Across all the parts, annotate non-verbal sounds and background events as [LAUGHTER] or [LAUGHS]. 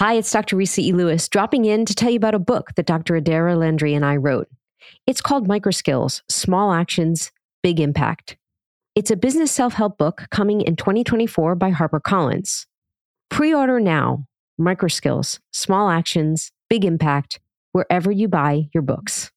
Hi, it's Dr. Resa E. Lewis, dropping in to tell you about a book that Dr. Adaira Landry and I wrote. It's called Microskills Small Actions, Big Impact. It's a business self help book coming in 2024 by HarperCollins. Pre order now Microskills Small Actions, Big Impact, wherever you buy your books.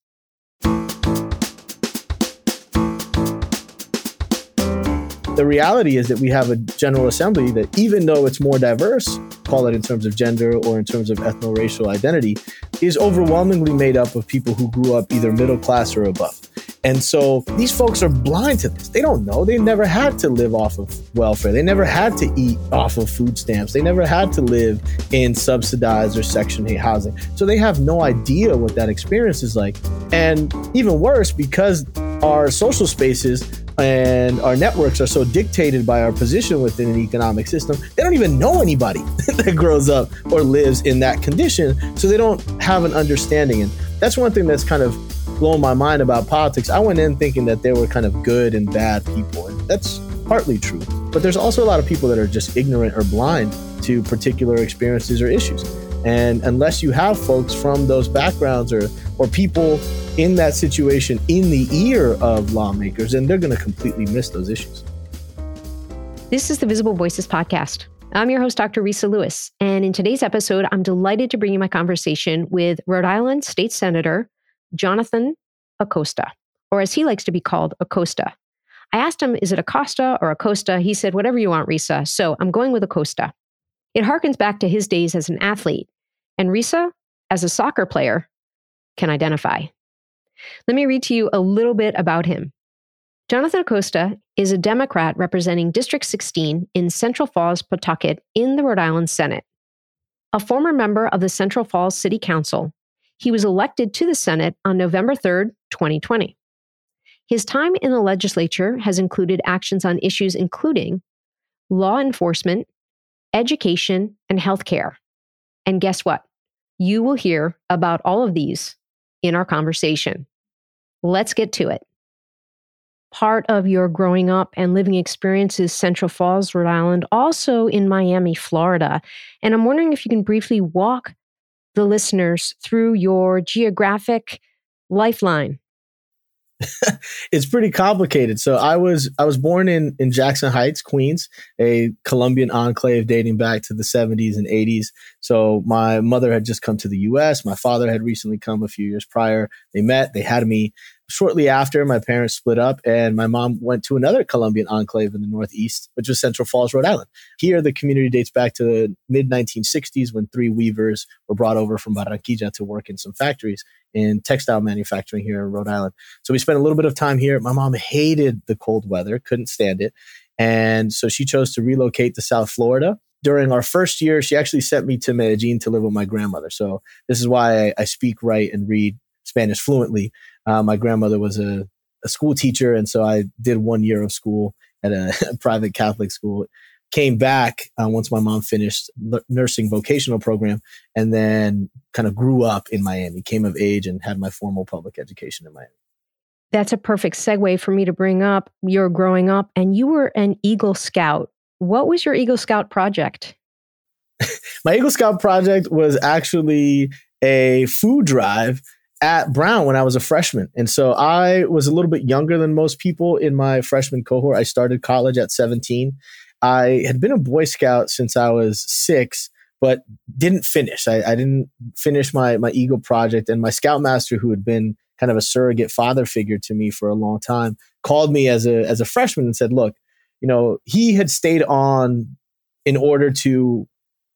The reality is that we have a General Assembly that, even though it's more diverse, call it in terms of gender or in terms of ethno-racial identity, is overwhelmingly made up of people who grew up either middle class or above. And so these folks are blind to this. They don't know. They never had to live off of welfare. They never had to eat off of food stamps. They never had to live in subsidized or Section 8 housing. So they have no idea what that experience is like. And even worse, because our social spaces and our networks are so dictated by our position within an economic system, they don't even know anybody [LAUGHS] that grows up or lives in that condition. So they don't have an understanding. And that's one thing that's kind of blown my mind about politics. I went in thinking that there were kind of good and bad people. And that's partly true. But there's also a lot of people that are just ignorant or blind to particular experiences or issues. And unless you have folks from those backgrounds or, or people in that situation in the ear of lawmakers, and they're going to completely miss those issues. This is the Visible Voices podcast. I'm your host, Dr. Resa Lewis. And in today's episode, I'm delighted to bring you my conversation with Rhode Island State Senator Jonathon Acosta, or as he likes to be called, Acosta. I asked him, is it Acosta or Acosta? He said, whatever you want, Resa. So I'm going with Acosta. It harkens back to his days as an athlete and Resa, as a soccer player, can identify. Let me read to you a little bit about him. Jonathon Acosta is a Democrat representing District 16 in Central Falls, Pawtucket, in the Rhode Island Senate. A former member of the Central Falls City Council, he was elected to the Senate on November 3, 2020. His time in the legislature has included actions on issues including law enforcement, education, and healthcare. And guess what? You will hear about all of these in our conversation. Let's get to it. Part of your growing up and living experience is Central Falls, Rhode Island, also in Miami, Florida. And I'm wondering if you can briefly walk the listeners through your geographic lifeline [LAUGHS] it's pretty complicated. So I was I was born in in Jackson Heights, Queens, a Colombian enclave dating back to the 70s and 80s. So my mother had just come to the US, my father had recently come a few years prior. They met, they had me shortly after my parents split up and my mom went to another Colombian enclave in the Northeast, which was Central Falls, Rhode Island. Here, the community dates back to the mid 1960s when three weavers were brought over from Barranquilla to work in some factories in textile manufacturing here in Rhode Island. So we spent a little bit of time here. My mom hated the cold weather, couldn't stand it. And so she chose to relocate to South Florida. During our first year, she actually sent me to Medellin to live with my grandmother. So this is why I, I speak, write, and read Spanish fluently. Uh, my grandmother was a, a school teacher, and so I did one year of school at a, a [LAUGHS] private Catholic school came back uh, once my mom finished l- nursing vocational program and then kind of grew up in Miami, came of age and had my formal public education in Miami. That's a perfect segue for me to bring up your growing up and you were an Eagle Scout. What was your Eagle Scout project? [LAUGHS] my Eagle Scout project was actually a food drive at Brown when I was a freshman. And so I was a little bit younger than most people in my freshman cohort. I started college at 17 I had been a Boy Scout since I was six, but didn't finish. I, I didn't finish my my Eagle project, and my Scoutmaster, who had been kind of a surrogate father figure to me for a long time, called me as a as a freshman and said, "Look, you know, he had stayed on in order to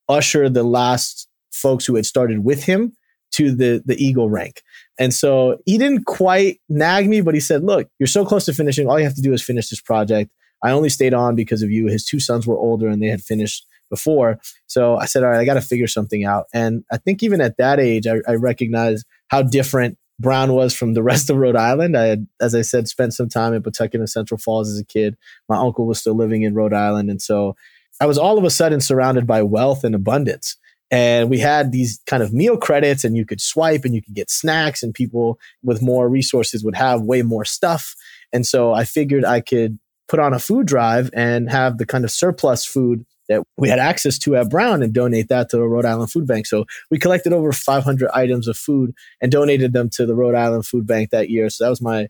usher the last folks who had started with him to the the Eagle rank." And so he didn't quite nag me, but he said, "Look, you're so close to finishing. All you have to do is finish this project." I only stayed on because of you. His two sons were older and they had finished before. So I said, all right, I got to figure something out. And I think even at that age, I, I recognized how different Brown was from the rest of Rhode Island. I had, as I said, spent some time in Pawtucket and Central Falls as a kid. My uncle was still living in Rhode Island. And so I was all of a sudden surrounded by wealth and abundance. And we had these kind of meal credits, and you could swipe and you could get snacks, and people with more resources would have way more stuff. And so I figured I could put on a food drive and have the kind of surplus food that we had access to at Brown and donate that to the Rhode Island Food Bank. So we collected over 500 items of food and donated them to the Rhode Island Food Bank that year. So that was my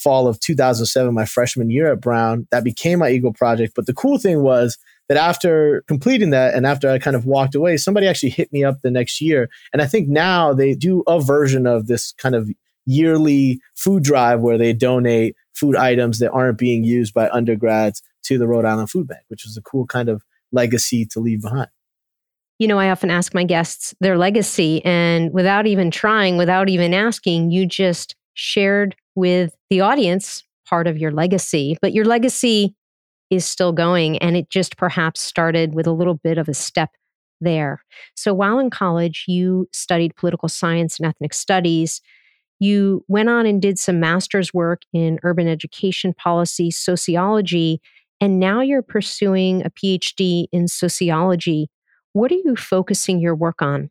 fall of 2007, my freshman year at Brown. That became my Eagle project. But the cool thing was that after completing that and after I kind of walked away, somebody actually hit me up the next year. And I think now they do a version of this kind of yearly food drive where they donate food items that aren't being used by undergrads to the Rhode Island Food Bank, which is a cool kind of legacy to leave behind. You know, I often ask my guests their legacy, and without even trying, without even asking, you just shared with the audience part of your legacy. But your legacy is still going, and it just perhaps started with a little bit of a step there. So while in college, you studied political science and ethnic studies. You went on and did some master's work in urban education policy, sociology, and now you're pursuing a PhD in sociology. What are you focusing your work on?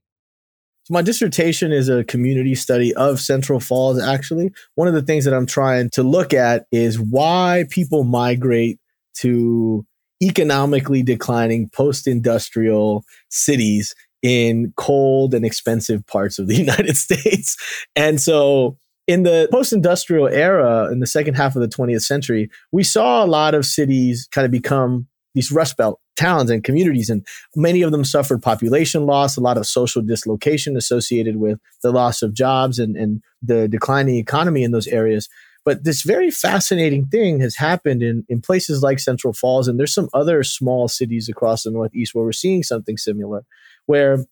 So my dissertation is a community study of Central Falls, actually. One of the things that I'm trying to look at is why people migrate to economically declining post industrial cities in cold and expensive parts of the [LAUGHS] United States. And so in the post industrial era, in the second half of the 20th century, we saw a lot of cities kind of become these Rust Belt towns and communities, and many of them suffered population loss, a lot of social dislocation associated with the loss of jobs and, and the declining economy in those areas. But this very fascinating thing has happened in, in places like Central Falls, and there's some other small cities across the Northeast where we're seeing something similar, where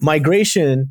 migration,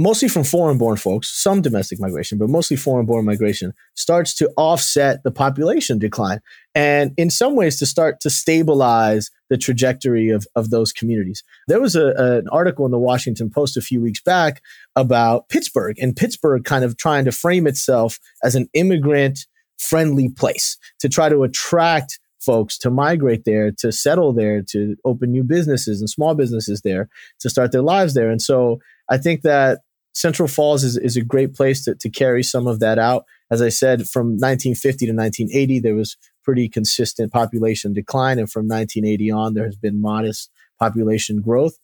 mostly from foreign born folks, some domestic migration, but mostly foreign born migration, starts to offset the population decline. And in some ways, to start to stabilize the trajectory of, of those communities. There was a, an article in the Washington Post a few weeks back about Pittsburgh and Pittsburgh kind of trying to frame itself as an immigrant friendly place to try to attract folks to migrate there, to settle there, to open new businesses and small businesses there, to start their lives there. And so I think that Central Falls is, is a great place to, to carry some of that out. As I said, from 1950 to 1980, there was pretty consistent population decline. And from 1980 on, there has been modest population growth,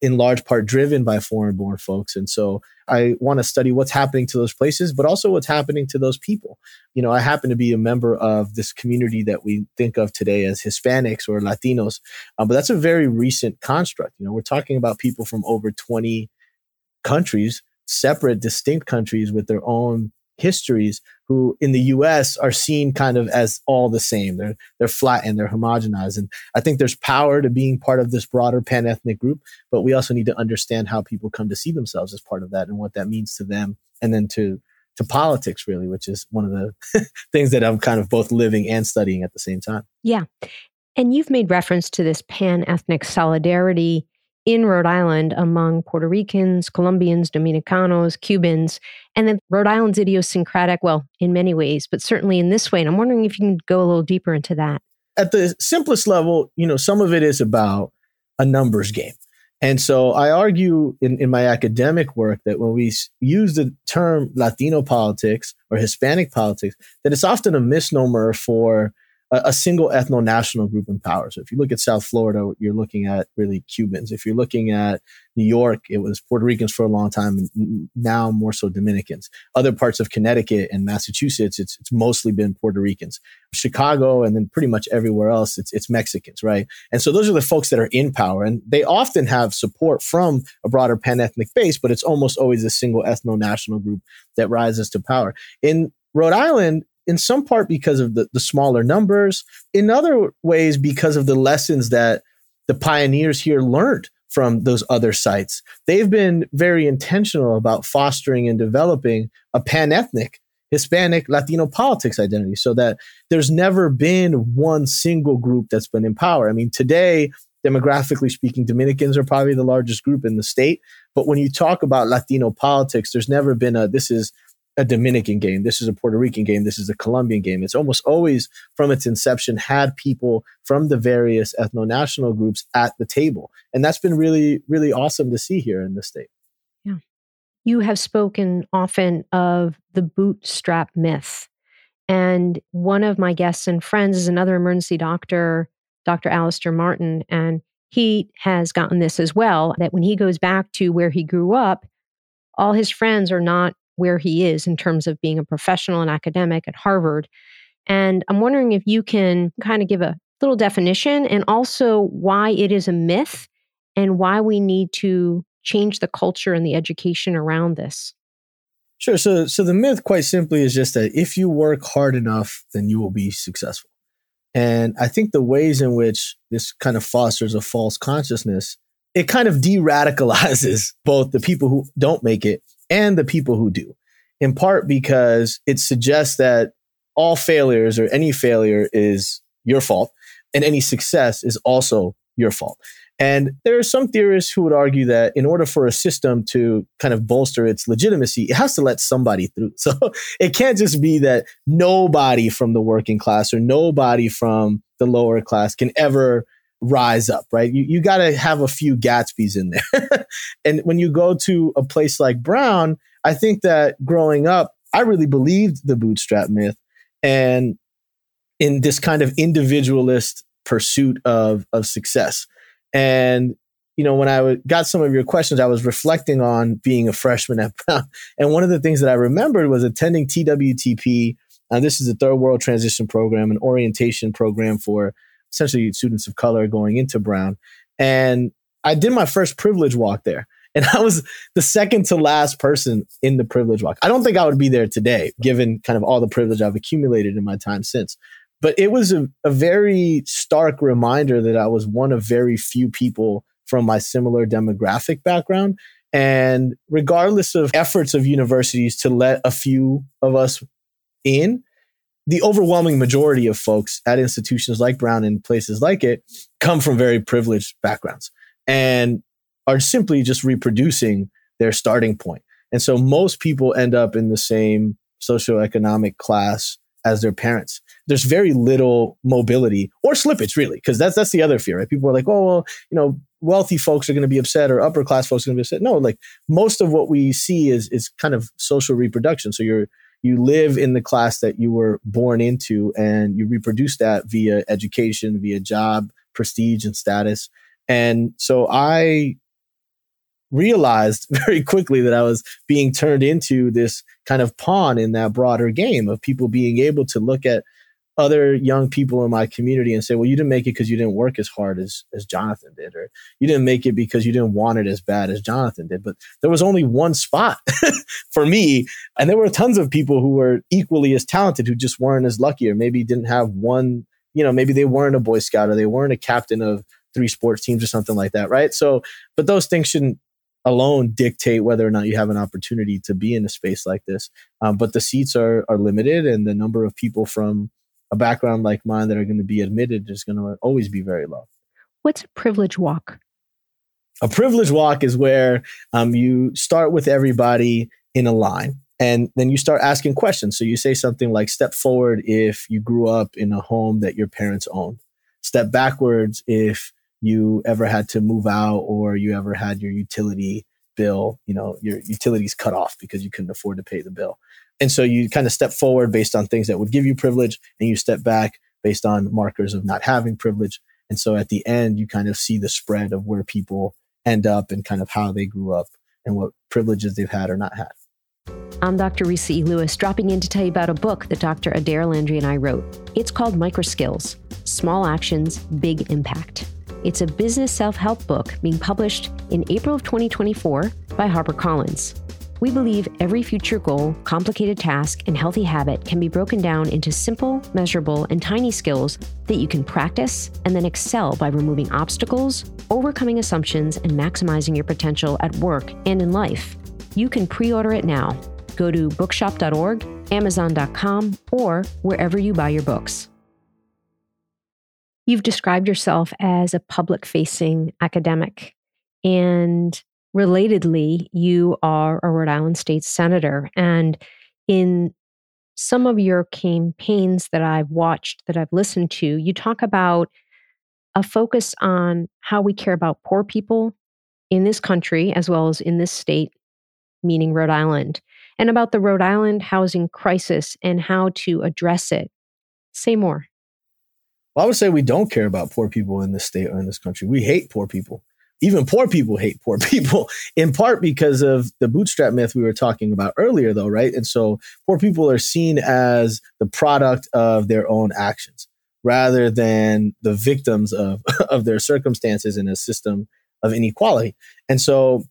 in large part driven by foreign born folks. And so I want to study what's happening to those places, but also what's happening to those people. You know, I happen to be a member of this community that we think of today as Hispanics or Latinos, um, but that's a very recent construct. You know, we're talking about people from over 20 countries, separate, distinct countries with their own histories who in the US are seen kind of as all the same. They're they're flattened, they're homogenized. And I think there's power to being part of this broader pan-ethnic group, but we also need to understand how people come to see themselves as part of that and what that means to them and then to to politics really, which is one of the [LAUGHS] things that I'm kind of both living and studying at the same time. Yeah. And you've made reference to this pan-ethnic solidarity in Rhode Island among Puerto Ricans, Colombians, Dominicanos, Cubans, and then Rhode Island's idiosyncratic, well, in many ways, but certainly in this way. And I'm wondering if you can go a little deeper into that. At the simplest level, you know, some of it is about a numbers game. And so I argue in, in my academic work that when we use the term Latino politics or Hispanic politics, that it's often a misnomer for a, a single ethno national group in power. So if you look at South Florida, you're looking at really Cubans. If you're looking at New York, it was Puerto Ricans for a long time, and now more so Dominicans. Other parts of Connecticut and Massachusetts, it's, it's mostly been Puerto Ricans. Chicago, and then pretty much everywhere else, it's, it's Mexicans, right? And so those are the folks that are in power, and they often have support from a broader pan ethnic base, but it's almost always a single ethno national group that rises to power. In Rhode Island, in some part because of the, the smaller numbers, in other ways because of the lessons that the pioneers here learned from those other sites. They've been very intentional about fostering and developing a pan ethnic Hispanic Latino politics identity so that there's never been one single group that's been in power. I mean, today, demographically speaking, Dominicans are probably the largest group in the state. But when you talk about Latino politics, there's never been a this is a Dominican game. This is a Puerto Rican game. This is a Colombian game. It's almost always from its inception had people from the various ethno national groups at the table. And that's been really, really awesome to see here in the state. Yeah. You have spoken often of the bootstrap myth. And one of my guests and friends is another emergency doctor, Dr. Alister Martin. And he has gotten this as well that when he goes back to where he grew up, all his friends are not where he is in terms of being a professional and academic at Harvard. And I'm wondering if you can kind of give a little definition and also why it is a myth and why we need to change the culture and the education around this. Sure. So, so the myth, quite simply, is just that if you work hard enough, then you will be successful. And I think the ways in which this kind of fosters a false consciousness, it kind of de radicalizes [LAUGHS] both the people who don't make it and the people who do, in part because it suggests that all failures or any failure is your fault and any success is also your fault. And there are some theorists who would argue that in order for a system to kind of bolster its legitimacy, it has to let somebody through. [LAUGHS] So it can't just be that nobody from the working class or nobody from the lower class can ever rise up, right? You, you got to have a few Gatsbys in there. [LAUGHS] and when you go to a place like Brown, I think that growing up, I really believed the bootstrap myth. And in this kind of individualist pursuit of, of success. And, you know, when I got some of your questions, I was reflecting on being a freshman at [LAUGHS] Brown. And one of the things that I remembered was attending TWTP. Uh, this is a third world transition program, an orientation program for essentially students of color going into Brown. And I did my first privilege walk there. [LAUGHS] And I was the second to last person in the privilege walk. I don't think I would be there today, given kind of all the privilege I've accumulated in my time since. But it was a, a very stark reminder that I was one of very few people from my similar demographic background. And regardless of efforts of universities to let a few of us in, the overwhelming majority of folks at institutions like Brown and places like it come from very privileged backgrounds and are simply just reproducing their starting point. And so most people end up in the same socioeconomic class as their parents. There's very little mobility or slippage, really, because that's that's the other fear. Right? People are like, oh, well, you know, wealthy folks are going to be upset or upper class folks are going to be upset. No, like most of what we see is is kind of social reproduction. So you're you live in the class that you were born into, and you reproduce that via education, via job, prestige, and status. And so I realized [LAUGHS] very quickly that I was being turned into this kind of pawn in that broader game of people being able to look at other young people in my community and say, well, you didn't make it because you didn't work as hard as, as Jonathon did, or you didn't make it because you didn't want it as bad as Jonathon did. But there was only one spot [LAUGHS] for me. And there were tons of people who were equally as talented who just weren't as lucky, or maybe didn't have one, you know, maybe they weren't a Boy Scout or they weren't a captain of three sports teams or something like that. Right. So, but those things shouldn't alone dictate whether or not you have an opportunity to be in a space like this. Um, but the seats are are limited, and the number of people from a background like mine that are going to be admitted is going to always be very low. What's a privilege walk? A privilege walk is where um, you start with everybody in a line and then you start asking questions. So you say something like, step forward if you grew up in a home that your parents owned, step backwards if you ever had to move out or you ever had your utility bill, you know, your utilities cut off because you couldn't afford to pay the bill. And so you kind of step forward based on things that would give you privilege and you step back based on markers of not having privilege. And so at the end, you kind of see the spread of where people end up and kind of how they grew up and what privileges they've had or not had. I'm Dr. Resa E. Lewis, dropping in to tell you about a book that Dr. Adaira Landry and I wrote. It's called Microskills Small Actions, Big Impact. It's a business self help book being published in April of 2024 by HarperCollins. We believe every future goal, complicated task, and healthy habit can be broken down into simple, measurable, and tiny skills that you can practice and then excel by removing obstacles, overcoming assumptions, and maximizing your potential at work and in life. You can pre order it now. Go to bookshop.org, amazon.com, or wherever you buy your books. You've described yourself as a public facing academic. And relatedly, you are a Rhode Island state senator. And in some of your campaigns that I've watched, that I've listened to, you talk about a focus on how we care about poor people in this country as well as in this state, meaning Rhode Island, and about the Rhode Island housing crisis and how to address it. Say more. Well, I would say we don't care about poor people in this state or in this country. We hate poor people. Even poor people hate poor [LAUGHS] people, in part because of the bootstrap myth we were talking about earlier, though, right? And so poor people are seen as the product of their own actions rather than the victims of, [LAUGHS] of their circumstances in a system of inequality. And so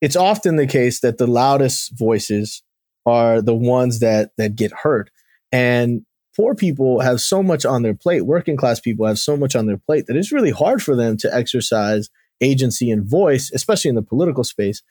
it's often the case that the loudest voices are the ones that that get heard. And poor people have so much on their plate, working class people have so much on their plate that it's really hard for them to exercise agency and voice, especially in the political space,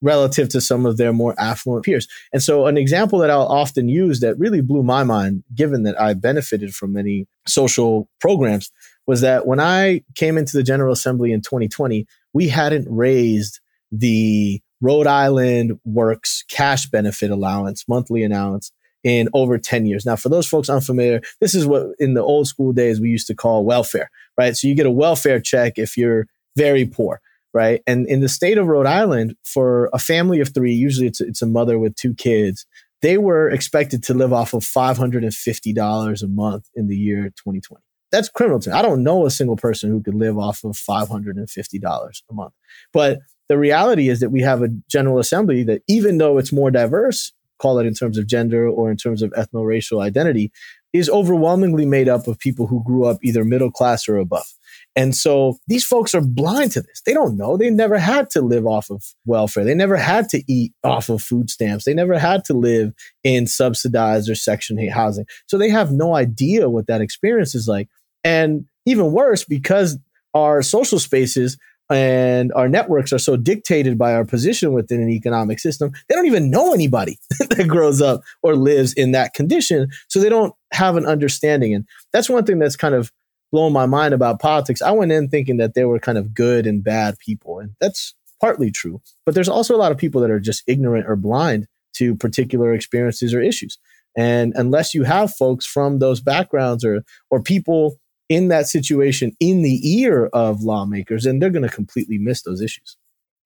relative to some of their more affluent peers. And so, an example that I'll often use that really blew my mind, given that I benefited from many social programs, was that when I came into the General Assembly in 2020, we hadn't raised the Rhode Island Works cash benefit allowance, monthly allowance in over 10 years. Now, for those folks unfamiliar, this is what in the old school days we used to call welfare, right? So you get a welfare check if you're very poor, right? And in the state of Rhode Island, for a family of three, usually it's, it's a mother with two kids, they were expected to live off of $550 a month in the year 2020. That's criminal to me. I don't know a single person who could live off of $550 a month. But the reality is that we have a General Assembly that, even though it's more diverse, call it in terms of gender or in terms of ethno-racial identity, is overwhelmingly made up of people who grew up either middle class or above. And so these folks are blind to this. They don't know. They never had to live off of welfare. They never had to eat off of food stamps. They never had to live in subsidized or Section 8 housing. So they have no idea what that experience is like. And even worse, because our social spaces and our networks are so dictated by our position within an economic system, they don't even know anybody [LAUGHS] that grows up or lives in that condition. So they don't have an understanding. And that's one thing that's kind of blown my mind about politics. I went in thinking that there were kind of good and bad people. And that's partly true. But there's also a lot of people that are just ignorant or blind to particular experiences or issues. And unless you have folks from those backgrounds or or people in that situation in the ear of lawmakers, and they're going to completely miss those issues.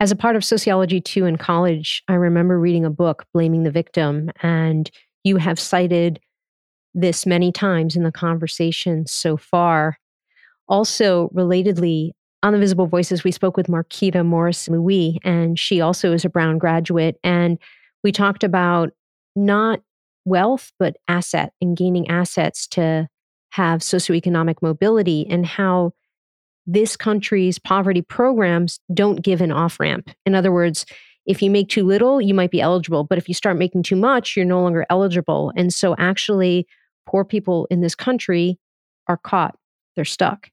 As a part of sociology too in college, I remember reading a book, Blaming the Victim, and you have cited this many times in the conversation so far. Also, relatedly, on the Visible Voices, we spoke with Marquita Morris Louis, and she also is a Brown graduate. And we talked about not wealth, but asset and gaining assets to have socioeconomic mobility and how this country's poverty programs don't give an off ramp. In other words, if you make too little, you might be eligible, but if you start making too much, you're no longer eligible. And so, actually, poor people in this country are caught, they're stuck.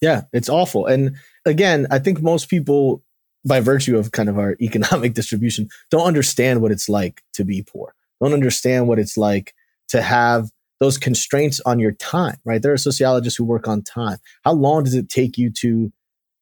Yeah, it's awful. And again, I think most people, by virtue of kind of our [LAUGHS] economic distribution, don't understand what it's like to be poor, don't understand what it's like to have those constraints on your time, right? There are sociologists who work on time. How long does it take you to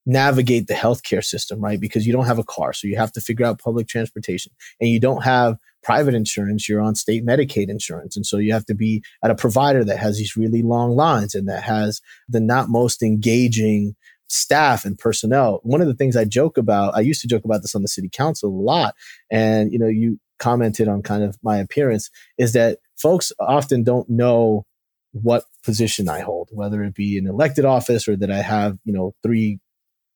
navigate the healthcare system, right? Because you don't have a car, so you have to figure out public transportation and you don't have private insurance, you're on state Medicaid insurance. And so you have to be at a provider that has these really long lines and that has the not most engaging staff and personnel. One of the things I joke about, I used to joke about this on the city council a lot. And, you know, you commented on kind of my appearance is that folks often don't know what position I hold, whether it be an elected office or that I have, you know, three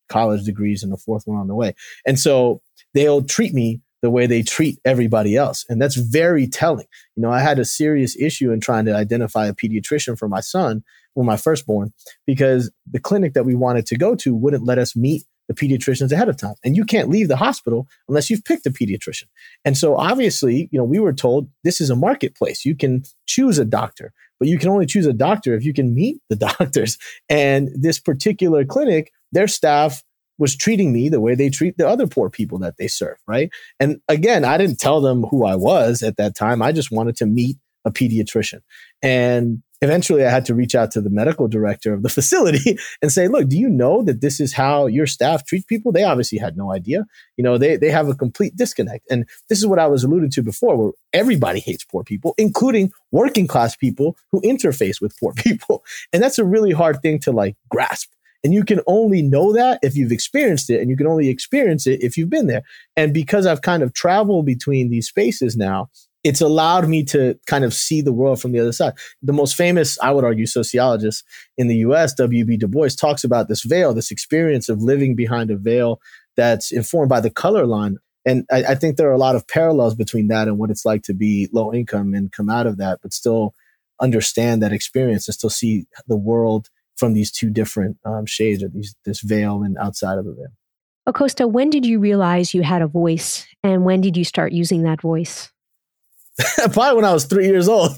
college degrees and a fourth one on the way. And so they'll treat me the way they treat everybody else. And that's very telling. You know, I had a serious issue in trying to identify a pediatrician for my son, when my firstborn, because the clinic that we wanted to go to wouldn't let us meet the pediatricians ahead of time. And you can't leave the hospital unless you've picked a pediatrician. And so obviously, you know, we were told this is a marketplace. You can choose a doctor, but you can only choose a doctor if you can meet the [LAUGHS] doctors. And this particular clinic, their staff was treating me the way they treat the other poor people that they serve, right? And again, I didn't tell them who I was at that time. I just wanted to meet a pediatrician. And eventually I had to reach out to the medical director of the [LAUGHS] facility and say, look, do you know that this is how your staff treat people? They obviously had no idea. You know, they, they have a complete disconnect. And this is what I was alluding to before, where everybody hates poor people, including working class people who interface with poor [LAUGHS] people. And that's a really hard thing to like grasp. And you can only know that if you've experienced it, and you can only experience it if you've been there. And because I've kind of traveled between these spaces now, it's allowed me to kind of see the world from the other side. The most famous, I would argue, sociologist in the US, W.B. Du Bois, talks about this veil, this experience of living behind a veil that's informed by the color line. And I, I think there are a lot of parallels between that and what it's like to be low income and come out of that, but still understand that experience and still see the world from these two different um, shades or these this veil and outside of the veil. Acosta, when did you realize you had a voice and when did you start using that voice? [LAUGHS] Probably when I was three years old.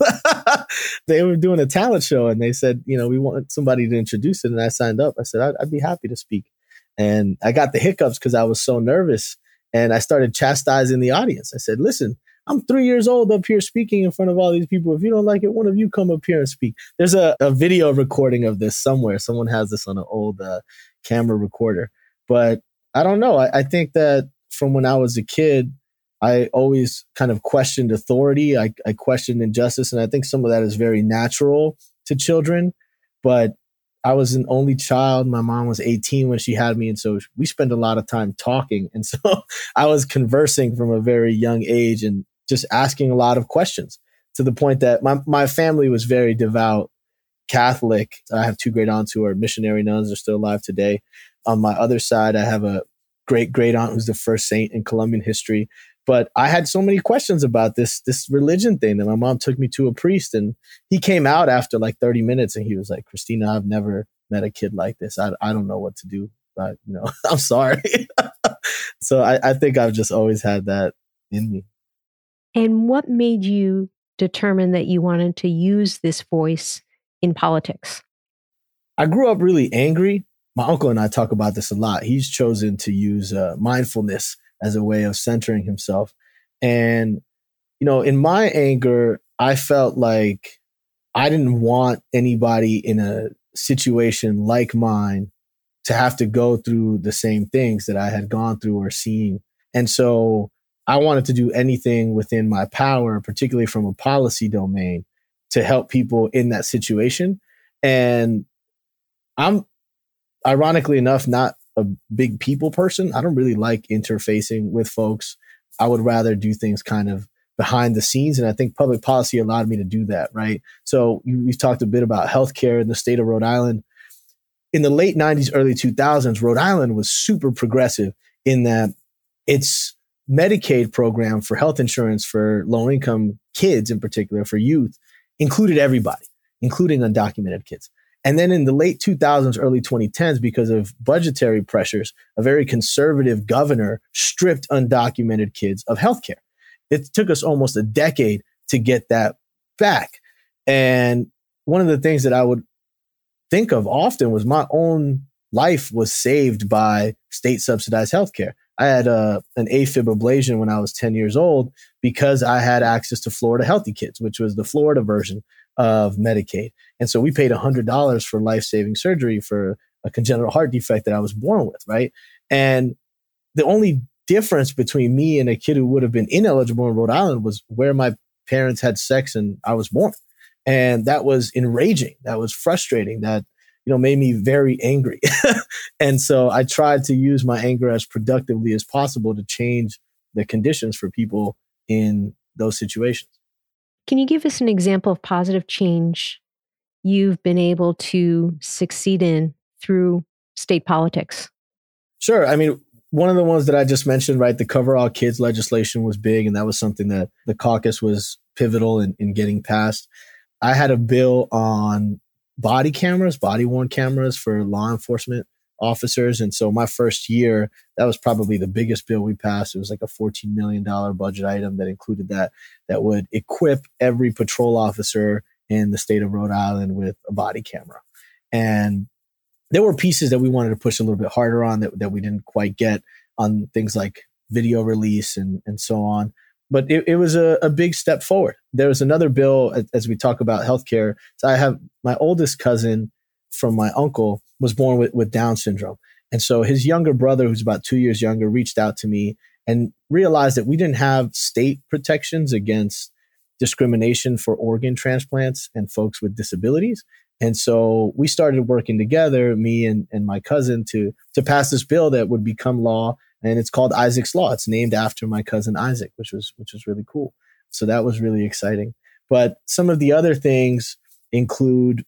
[LAUGHS] they were doing a talent show and they said, you know, we want somebody to introduce it. And I signed up. I said, I'd, I'd be happy to speak. And I got the hiccups because I was so nervous. And I started chastising the audience. I said, listen, I'm three years old up here speaking in front of all these people. If you don't like it, one of you come up here and speak. There's a, a video recording of this somewhere. Someone has this on an old uh, camera recorder. But I don't know. I, I think that from when I was a kid, I always kind of questioned authority. I, I questioned injustice. And I think some of that is very natural to children. But I was an only child. My mom was 18 when she had me. And so we spent a lot of time talking. And [LAUGHS] so I was conversing from a very young age and just asking a lot of questions to the point that my, my family was very devout Catholic. I have two great aunts who are missionary nuns, They're still alive today. On my other side, I have a great great aunt who's the first saint in Colombian history. But I had so many questions about this this religion thing that my mom took me to a priest, and he came out after like 30 minutes, and he was like, "Christina, I've never met a kid like this. I I don't know what to do. But you know, [LAUGHS] I'm sorry." [LAUGHS] so I, I think I've just always had that in me. And what made you determine that you wanted to use this voice in politics? I grew up really angry. My uncle and I talk about this a lot. He's chosen to use uh, mindfulness as a way of centering himself. And, you know, in my anger, I felt like I didn't want anybody in a situation like mine to have to go through the same things that I had gone through or seen. And so I wanted to do anything within my power, particularly from a policy domain, to help people in that situation. And I'm ironically enough not a big people person. I don't really like interfacing with folks. I would rather do things kind of behind the scenes. And I think public policy allowed me to do that, right? So we've talked a bit about healthcare in the state of Rhode Island. In the late 90s, early 2000s, Rhode Island was super progressive in that it's Medicaid program for health insurance for low income kids, in particular for youth, included everybody, including undocumented kids. And then in the late 2000s, early 2010s, because of budgetary pressures, a very conservative governor stripped undocumented kids of health care. It took us almost a decade to get that back. And one of the things that I would think of often was my own life was saved by state subsidized healthcare. I had a, uh, an AFib ablation when I was 10 years old because I had access to Florida Healthy Kids, which was the Florida version of Medicaid. And so we paid $100 for life saving surgery for a congenital heart defect that I was born with, right? And the only difference between me and a kid who would have been ineligible in Rhode Island was where my parents had sex and I was born. And that was enraging. That was frustrating. That you know, made me very angry. [LAUGHS] and so I tried to use my anger as productively as possible to change the conditions for people in those situations. Can you give us an example of positive change you've been able to succeed in through state politics? Sure. I mean, one of the ones that I just mentioned, right, the Cover All Kids legislation was big, and that was something that the caucus was pivotal in, in getting passed. I had a bill on body cameras, body worn cameras for law enforcement officers. And so my first year, that was probably the biggest bill we passed. It was like a $14 million budget item that included that, that would equip every patrol officer in the state of Rhode Island with a body camera. And there were pieces that we wanted to push a little bit harder on that, that we didn't quite get on things like video release and, and so on but it, it was a, a, big step forward. There was another bill as we talk about healthcare. So I have my oldest cousin from my uncle was born with, with Down syndrome. And so his younger brother, who's about two years younger, reached out to me and realized that we didn't have state protections against discrimination for organ transplants and folks with disabilities. And so we started working together, me and, and my cousin, to to pass this bill that would become law and it's called Isaac's Law. It's named after my cousin Isaac, which was which was really cool. So that was really exciting. But some of the other things include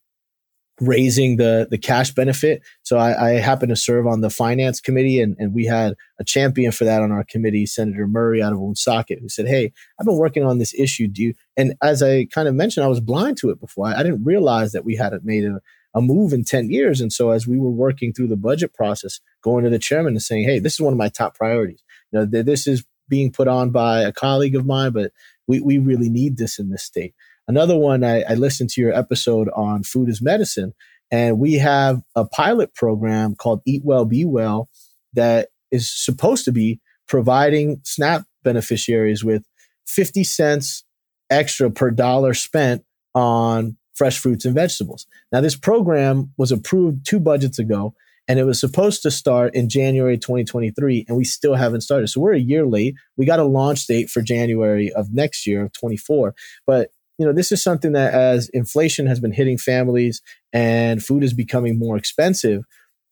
raising the the cash benefit. So I, I happen to serve on the finance committee, and, and we had a champion for that on our committee, Senator Murray out of Woonsocket, who said, "Hey, I've been working on this issue. Do you?" And as I kind of mentioned, I was blind to it before. I, I didn't realize that we hadn't made a, a move in ten years. And so as we were working through the budget process, going to the chairman and saying, "Hey, this is one of my top priorities. You know, this is being put on by a colleague of mine, but we we really need this in this state." Another one, I, I listened to your episode on food as medicine, and we have a pilot program called Eat Well, Be Well that is supposed to be providing SNAP beneficiaries with 50 cents extra per dollar spent on fresh fruits and vegetables. Now, this program was approved two budgets ago, and it was supposed to start in January 2023, and we still haven't started. So we're a year late. We got a launch date for January of next year of 24, but you know, this is something that as inflation has been hitting families and food is becoming more expensive,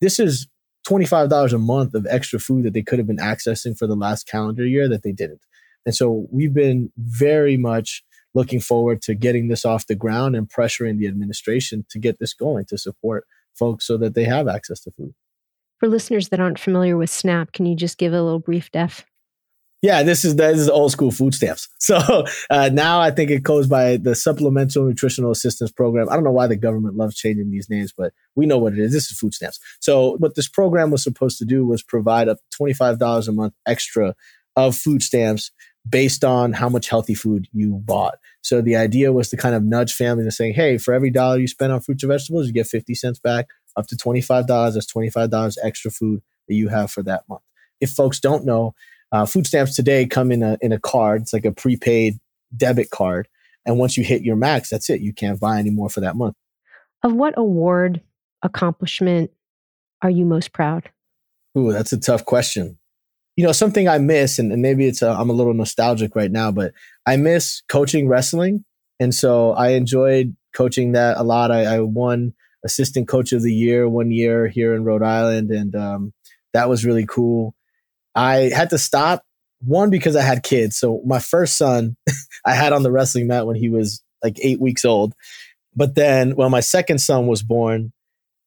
this is $25 a month of extra food that they could have been accessing for the last calendar year that they didn't. And so we've been very much looking forward to getting this off the ground and pressuring the administration to get this going to support folks so that they have access to food. For listeners that aren't familiar with SNAP, can you just give a little brief def? Yeah, this is this is old school food stamps. [LAUGHS] So uh, now I think it goes by the Supplemental Nutritional Assistance Program. I don't know why the government loves changing these names, but we know what it is. This is food stamps. So what this program was supposed to do was provide up twenty five dollars a month extra of food stamps based on how much healthy food you bought. So the idea was to kind of nudge families and saying, hey, for every dollar you spend on fruits and vegetables, you get 50 cents back up to $25. That's $25 extra food that you have for that month. If folks don't know, uh, food stamps today come in a in a card. It's like a prepaid debit card, and once you hit your max, that's it. You can't buy anymore for that month. Of what award accomplishment are you most proud? Ooh, that's a tough question. You know, something I miss, and, and maybe it's I'm a little nostalgic right now, but I miss coaching wrestling, and so I enjoyed coaching that a lot. I, I won assistant coach of the year one year here in Rhode Island, and um, that was really cool. I had to stop one because I had kids. So my first son [LAUGHS] I had on the wrestling mat when he was like eight weeks old. But then when my second son was born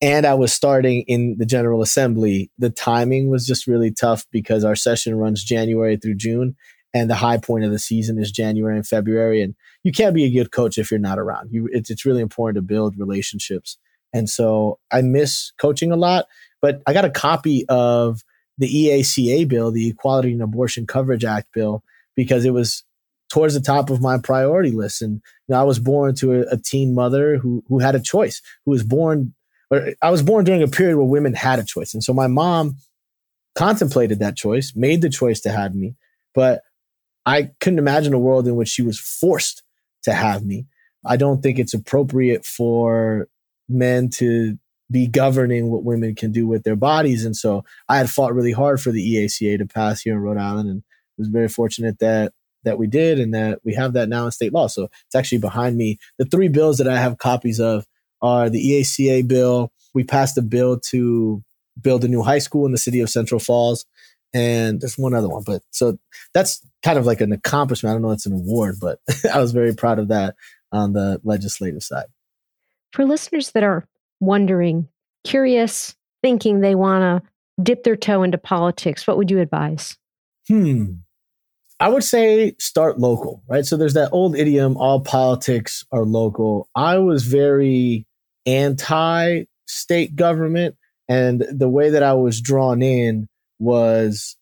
and I was starting in the General Assembly, the timing was just really tough because our session runs January through June and the high point of the season is January and February. And you can't be a good coach if you're not around. You, it's, it's really important to build relationships. And so I miss coaching a lot, but I got a copy of the EACA bill, the Equality and Abortion Coverage Act bill, because it was towards the top of my priority list. And you know, I was born to a, a, teen mother who who had a choice, who was born, or I was born during a period where women had a choice. And so my mom contemplated that choice, made the choice to have me, but I couldn't imagine a world in which she was forced to have me. I don't think it's appropriate for men to be governing what women can do with their bodies. And so I had fought really hard for the EACA to pass here in Rhode Island and was very fortunate that that we did and that we have that now in state law. So it's actually behind me. The three bills that I have copies of are the EACA bill. We passed a bill to build a new high school in the city of Central Falls. And there's one other one, but so that's kind of like an accomplishment. I don't know if it's an award, but [LAUGHS] I was very proud of that on the legislative side. For listeners that are wondering, curious, thinking they want to dip their toe into politics, what would you advise? Hmm. I would say start local, right? So there's that old idiom, all politics are local. I was very anti state government. And the way that I was drawn in was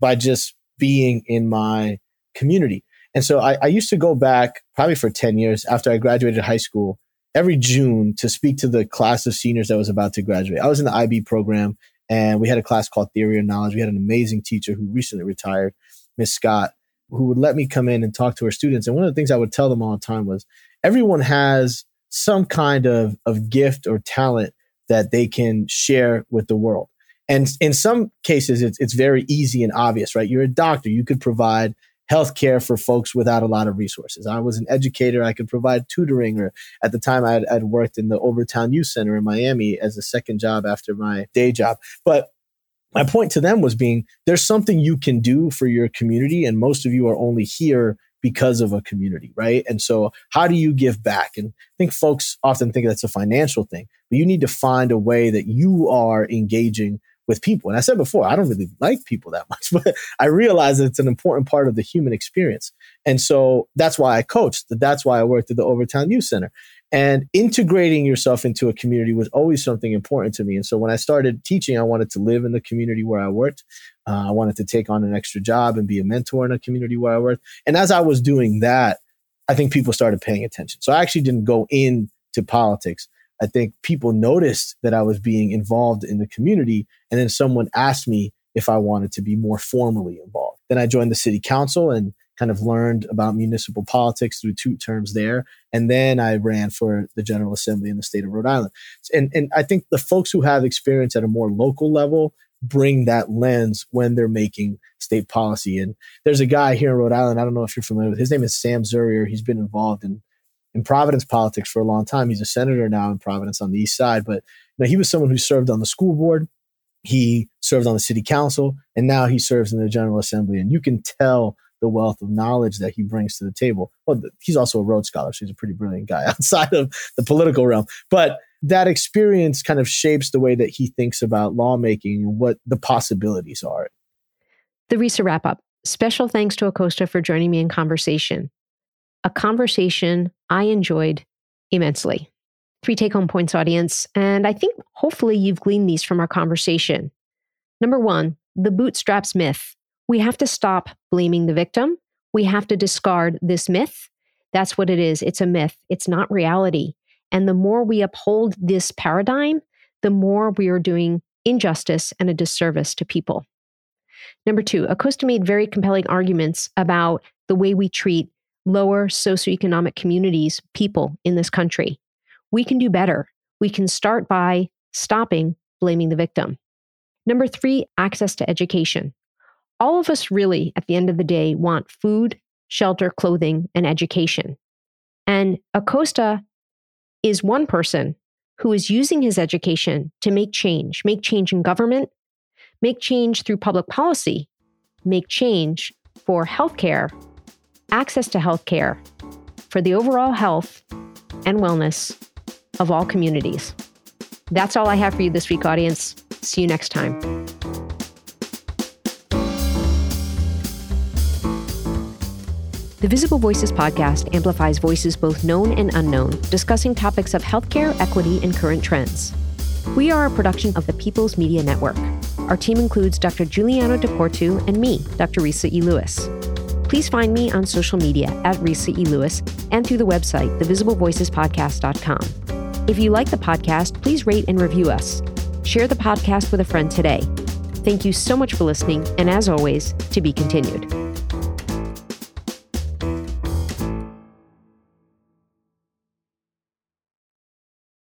by just being in my community. And so I, I used to go back probably for 10 years after I graduated high school every June to speak to the class of seniors that was about to graduate. I was in the IB program and we had a class called Theory of Knowledge. We had an amazing teacher who recently retired, Miss Scott, who would let me come in and talk to her students. And one of the things I would tell them all the time was everyone has some kind of, of gift or talent that they can share with the world. And in some cases, it's, it's very easy and obvious, right? You're a doctor. You could provide healthcare for folks without a lot of resources. I was an educator. I could provide tutoring, or at the time I'd, I'd worked in the Overtown Youth Center in Miami as a second job after my day job. But my point to them was being there's something you can do for your community, and most of you are only here because of a community, right? And so, how do you give back? And I think folks often think that's a financial thing, but you need to find a way that you are engaging with people. And I said before, I don't really like people that [LAUGHS] much, but I realize that it's an important part of the human experience. And so that's why I coached. That's why I worked at the Overtown Youth Center. And integrating yourself into a community was always something important to me. And so when I started teaching, I wanted to live in the community where I worked. Uh, I wanted to take on an extra job and be a mentor in a community where I worked. And as I was doing that, I think people started paying attention. So I actually didn't go into politics. I think people noticed that I was being involved in the community. And then someone asked me if I wanted to be more formally involved. Then I joined the city council and kind of learned about municipal politics through two terms there. And then I ran for the General Assembly in the state of Rhode Island. And, and I think the folks who have experience at a more local level bring that lens when they're making state policy. And there's a guy here in Rhode Island, I don't know if you're familiar with, his name is Sam Zurier. He's been involved in, in Providence politics for a long time. He's a senator now in Providence on the east side, but you know, he was someone who served on the school board. He served on the city council and now he serves in the General Assembly. And you can tell the wealth of knowledge that he brings to the table. Well, he's also a Rhodes Scholar, so he's a pretty brilliant guy [LAUGHS] outside of the political realm. But that experience kind of shapes the way that he thinks about lawmaking and what the possibilities are. The Resa wrap up. Special thanks to Acosta for joining me in conversation. A conversation I enjoyed immensely. Three take home points, audience, and I think hopefully you've gleaned these from our conversation. Number one, the bootstraps myth. We have to stop blaming the victim. We have to discard this myth. That's what it is. It's a myth, it's not reality. And the more we uphold this paradigm, the more we are doing injustice and a disservice to people. Number two, Acosta made very compelling arguments about the way we treat lower socioeconomic communities, people in this country. We can do better. We can start by stopping blaming the victim. Number three, access to education all of us really, at the end of the day, want food, shelter, clothing, and education. And Acosta is one person who is using his education to make change, make change in government, make change through public policy, make change for healthcare, access to health care for the overall health and wellness of all communities. That's all I have for you this week, audience. See you next time. The Visible Voices podcast amplifies voices both known and unknown, discussing topics of healthcare, equity, and current trends. We are a production of the People's Media Network. Our team includes Dr. Giuliano DePortu and me, Dr. Resa E. Lewis. Please find me on social media at Resa E. Lewis and through the website, thevisiblevoicespodcast.com. If you like the podcast, please rate and review us. Share the podcast with a friend today. Thank you so much for listening, and as always, to be continued.